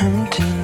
很甜。